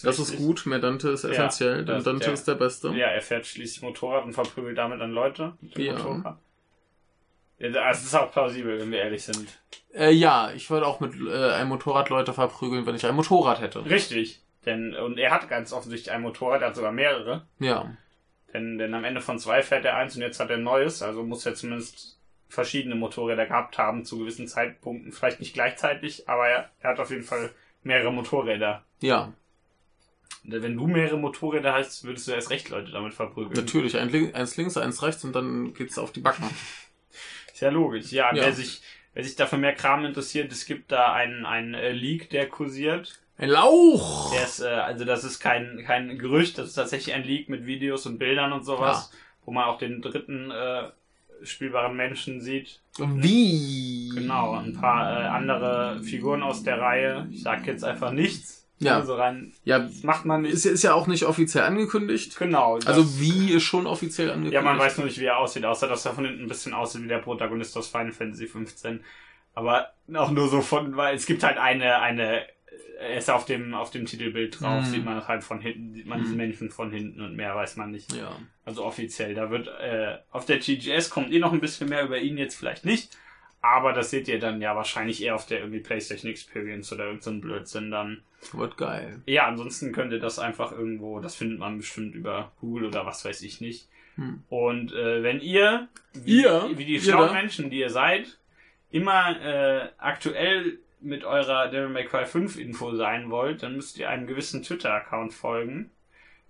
Das ist gut. Mehr Dante ist essentiell, denn das- Dante der- ist der Beste. Ja, er fährt schließlich Motorrad und verprügelt damit dann Leute Ja. Motorrad. Ja, das ist auch plausibel, wenn wir ehrlich sind. Äh, ja, ich würde auch mit äh, einem Motorrad Leute verprügeln, wenn ich ein Motorrad hätte. Richtig. Denn, und er hat ganz offensichtlich ein Motorrad, er hat sogar mehrere. Ja. Denn, denn am Ende von zwei fährt er eins und jetzt hat er ein neues, also muss er zumindest verschiedene Motorräder gehabt haben zu gewissen Zeitpunkten. Vielleicht nicht gleichzeitig, aber er, er hat auf jeden Fall mehrere Motorräder. Ja. Wenn du mehrere Motorräder hast, würdest du erst recht Leute damit verprügeln. Natürlich. Eins links, eins rechts und dann geht's auf die Backen. (laughs) Ist ja logisch. Ja, Ja. Wer, sich, wer sich dafür mehr Kram interessiert, es gibt da einen, einen äh, Leak, der kursiert. Ein Lauch! Der ist, äh, also das ist kein, kein Gerücht, das ist tatsächlich ein Leak mit Videos und Bildern und sowas, wo man auch den dritten äh, spielbaren Menschen sieht. Wie? Genau, ein paar äh, andere Figuren aus der Reihe. Ich sag jetzt einfach nichts. Ja. Also rein, Ja, das macht man nicht. ist, ist ja auch nicht offiziell angekündigt. genau. Also wie ist schon offiziell angekündigt. Ja, man weiß nur nicht, wie er aussieht, außer dass er von hinten ein bisschen aussieht wie der Protagonist aus Final Fantasy 15. Aber auch nur so von, weil es gibt halt eine, eine, er ist auf dem, auf dem Titelbild drauf, Mhm. sieht man halt von hinten, sieht man Mhm. diesen Menschen von hinten und mehr weiß man nicht. Ja. Also offiziell. Da wird, äh, auf der TGS kommt eh noch ein bisschen mehr über ihn jetzt vielleicht nicht. Aber das seht ihr dann ja wahrscheinlich eher auf der irgendwie PlayStation Experience oder irgendein so Blödsinn dann. Wird geil. Ja, ansonsten könnt ihr das einfach irgendwo, das findet man bestimmt über Google oder was weiß ich nicht. Hm. Und äh, wenn ihr, wie, Ihr? wie die schlauen? Menschen, die ihr seid, immer äh, aktuell mit eurer Devil May Cry 5 Info sein wollt, dann müsst ihr einem gewissen Twitter-Account folgen.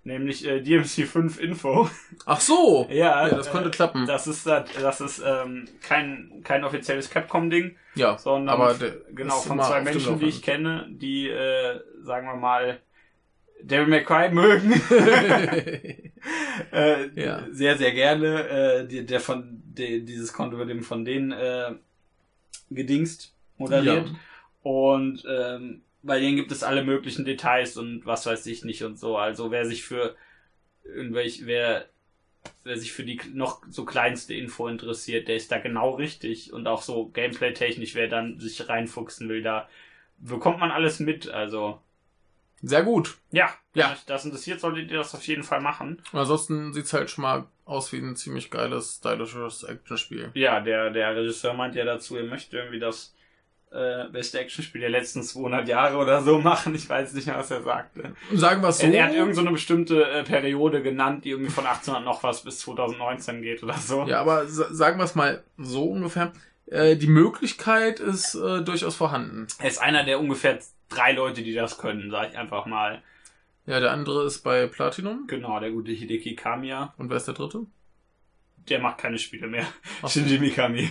Nämlich äh, DMC5 Info. (laughs) Ach so! ja, Ja, das konnte äh, klappen. Das ist, das, ist ähm, kein, kein offizielles Capcom-Ding, Ja, sondern aber genau von zwei Menschen, die ich kenne, die, äh, sagen wir mal, Devil May Cry mögen. (laughs) äh, Ja. Sehr, sehr gerne. Äh, die, der von die, dieses Konto wird eben von denen äh, gedingst, moderiert. Ja. Und ähm, bei denen gibt es alle möglichen Details und was weiß ich nicht und so. Also wer sich für irgendwelche, wer, wer sich für die noch so kleinste Info interessiert, der ist da genau richtig. Und auch so gameplay-technisch, wer dann sich reinfuchsen will, da bekommt man alles mit. Also Sehr gut. ja, Ja. wenn euch das interessiert, solltet ihr das auf jeden Fall machen. Und ansonsten sieht's halt schon mal aus wie ein ziemlich geiles, stylisches Actionspiel. Ja, der, der Regisseur meint ja dazu, er möchte irgendwie das äh, beste Actionspiel der letzten 200 Jahre oder so (laughs) machen. Ich weiß nicht mehr, was er sagte. Sagen wir so. Er, er hat irgend so eine bestimmte äh, Periode genannt, die irgendwie von 1800 noch was bis 2019 geht oder so. ja, aber sa- sagen wir es mal so ungefähr. Äh, die Möglichkeit ist äh, durchaus vorhanden. Er ist einer der ungefähr drei Leute, die das können, sag ich einfach mal. Ja, der andere ist bei Platinum. Genau, der gute Hideki Kamiya. Und wer ist der dritte? Der macht keine Spiele mehr. Ach. Shinji Mikami.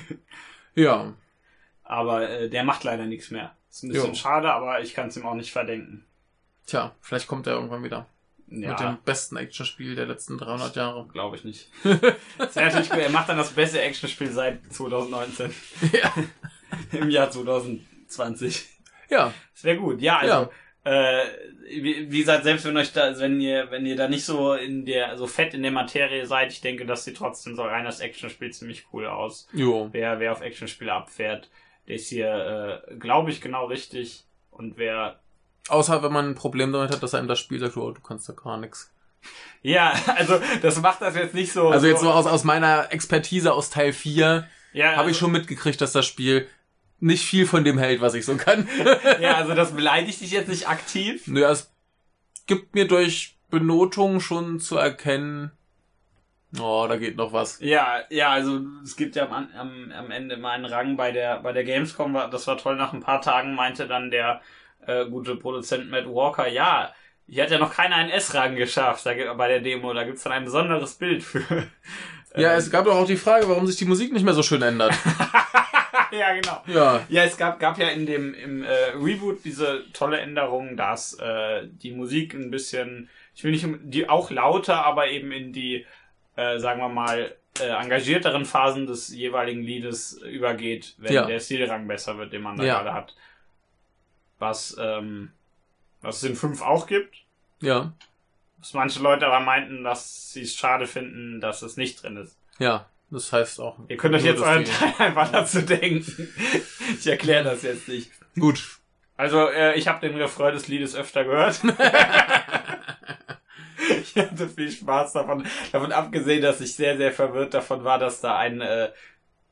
Ja. Aber äh, der macht leider nichts mehr. Ist ein bisschen Jo. schade, aber ich kann es ihm auch nicht verdenken. Tja, vielleicht kommt er irgendwann wieder. Mit Ja, dem besten Actionspiel der letzten 300 Jahre. glaube ich nicht. (laughs) Das wäre natürlich cool. Er macht dann das beste Actionspiel seit 2019. (laughs) ja. (laughs) Im Jahr 2020. Ja. Das wäre gut. Ja, also Äh, wie, wie gesagt, selbst wenn euch da, wenn ihr, wenn ihr da nicht so in der, so fett in der Materie seid, ich denke, das sieht trotzdem so rein das Actionspiel ziemlich cool aus. Jo. Wer, wer auf Actionspiele abfährt, der ist hier, äh, glaube ich, genau richtig. Und wer, Außer wenn man ein Problem damit hat, dass einem das Spiel sagt, oh, du kannst da gar nichts. (laughs) ja, also, das macht das jetzt nicht so. Also jetzt so aus, aus meiner Expertise aus Teil 4 ja, habe ich schon mitgekriegt, dass das Spiel nicht viel von dem hält, was ich so kann. (laughs) Ja, (laughs) also das beleidigt dich jetzt nicht aktiv. Naja, es gibt mir durch Benotung schon zu erkennen, Oh, da geht noch was. Ja, ja, also es gibt ja am, am, am Ende mal einen Rang bei der bei der Gamescom, das war toll, nach ein paar Tagen meinte dann der äh, gute Produzent Matt Walker, ja, hier hat ja noch keiner einen S-Rang geschafft da, gibt- bei der Demo, da gibt's dann ein besonderes Bild für. (laughs) Ja, Ähm, es gab doch auch die Frage, warum sich die Musik nicht mehr so schön ändert. (laughs) ja, genau. Ja. Ja, es gab, gab ja in dem im äh, Reboot diese tolle Änderung, dass äh, die Musik ein bisschen, ich will nicht die auch lauter, aber eben in die, äh, sagen wir mal, äh, engagierteren Phasen des jeweiligen Liedes übergeht, wenn Ja. der Stilrang besser wird, den man da Ja. gerade hat. Was, ähm, was es in 5 auch gibt. Ja. Was manche Leute aber meinten, dass sie es schade finden, dass es nicht drin ist. Ja. Das heißt auch. Ihr könnt euch jetzt euren Teil einfach dazu denken. (laughs) Ich erkläre das jetzt nicht. Gut. Also, äh, ich habe den Refrain des Liedes öfter gehört. (laughs) (laughs) (laughs) ich hatte viel Spaß davon. Davon abgesehen, dass ich sehr, sehr verwirrt davon war, dass da ein, äh,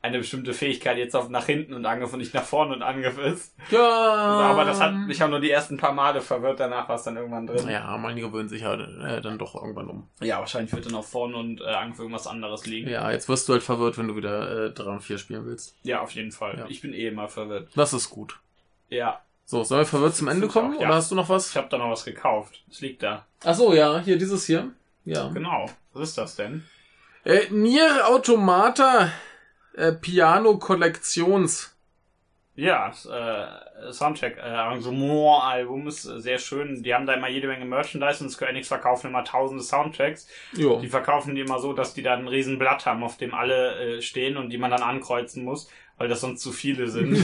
eine bestimmte Fähigkeit jetzt auf nach hinten und Angriff und nicht nach vorne und Angriff ist. Ja. Aber das hat mich auch nur die ersten paar Male verwirrt. Danach war es dann irgendwann drin. Ja, man gewöhnt sich ja äh, dann doch irgendwann um. Ja, wahrscheinlich wird dann auf vorne und äh, Angriff irgendwas anderes liegen. Ja, Ja, jetzt wirst du halt verwirrt, wenn du wieder äh, 3 und 4 spielen willst. auf jeden Fall. Ja. Ich bin eh immer verwirrt. Das ist gut. Ja, So, sollen wir verwirrt zum Ende kommen? auch, ja. Oder hast du noch was? ich habe da noch was gekauft. Es liegt da. Ach so, ja, hier dieses hier. Ja. Genau. Was ist das denn? Äh, Nier Automata äh, Piano Kollektions. Ja, das, äh, Soundtrack, äh, Arrangement-Album ist äh, sehr schön. Die haben da immer jede Menge Merchandise und Square Enix verkaufen immer tausende Soundtracks. Jo. Die verkaufen die immer so, dass die da ein riesen Blatt haben, auf dem alle äh, stehen und die man dann ankreuzen muss, weil das sonst zu viele (laughs) sind.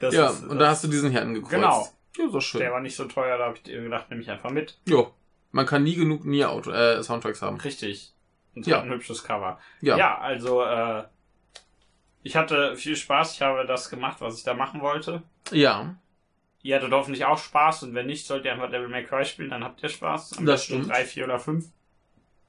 Ja, ist, und da hast du diesen hier angekreuzt. Genau. Ja, so schön. der war nicht so teuer, da habe ich dir gedacht, nehme ich einfach mit. Jo. Man kann nie genug Nier Auto äh, Soundtracks haben. Richtig. Und Ja. hat ein hübsches Cover. Ja. Ja, also äh, ich hatte viel Spaß. Ich habe das gemacht, was ich da machen wollte. Ja. Ihr hattet hoffentlich auch Spaß und wenn nicht, sollt ihr einfach Devil May Cry spielen, dann habt ihr Spaß. Am Das stimmt. drei, vier oder fünf.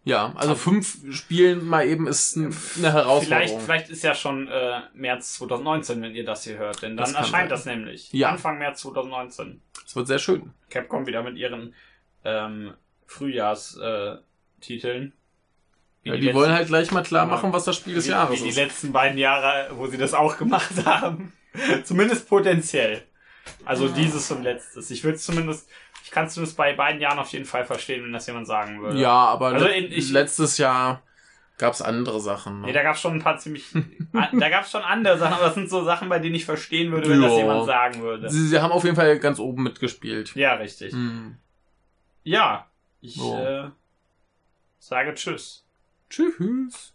Ja, also fünf Spielen mal eben ist eine Herausforderung. Vielleicht, vielleicht ist ja schon äh, März 2019, wenn ihr das hier hört, denn dann Das erscheint sein. das nämlich. Ja. Anfang März 2019. Es wird sehr schön. Capcom wieder mit ihren ähm, Frühjahrstiteln. Ja, die letzten- wollen halt gleich mal klar machen, was das Spiel des wie, Jahres wie die ist. letzten beiden Jahre, wo sie das auch (laughs) gemacht haben. zumindest potenziell. Also dieses und letztes. Ich würde zumindest, ich kann es zumindest bei beiden Jahren auf jeden Fall verstehen, wenn das jemand sagen würde. Ja, aber Also le- in- ich- letztes Jahr gab's andere Sachen. Nee, Ne? da gab es schon ein paar ziemlich. da gab es schon andere Sachen, aber das sind so Sachen, bei denen ich verstehen würde, wenn das Ja. jemand sagen würde. Sie, sie haben auf jeden Fall ganz oben mitgespielt. Ja, richtig. Hm. Ja, ich So. äh, sage Tschüss. Tschüss.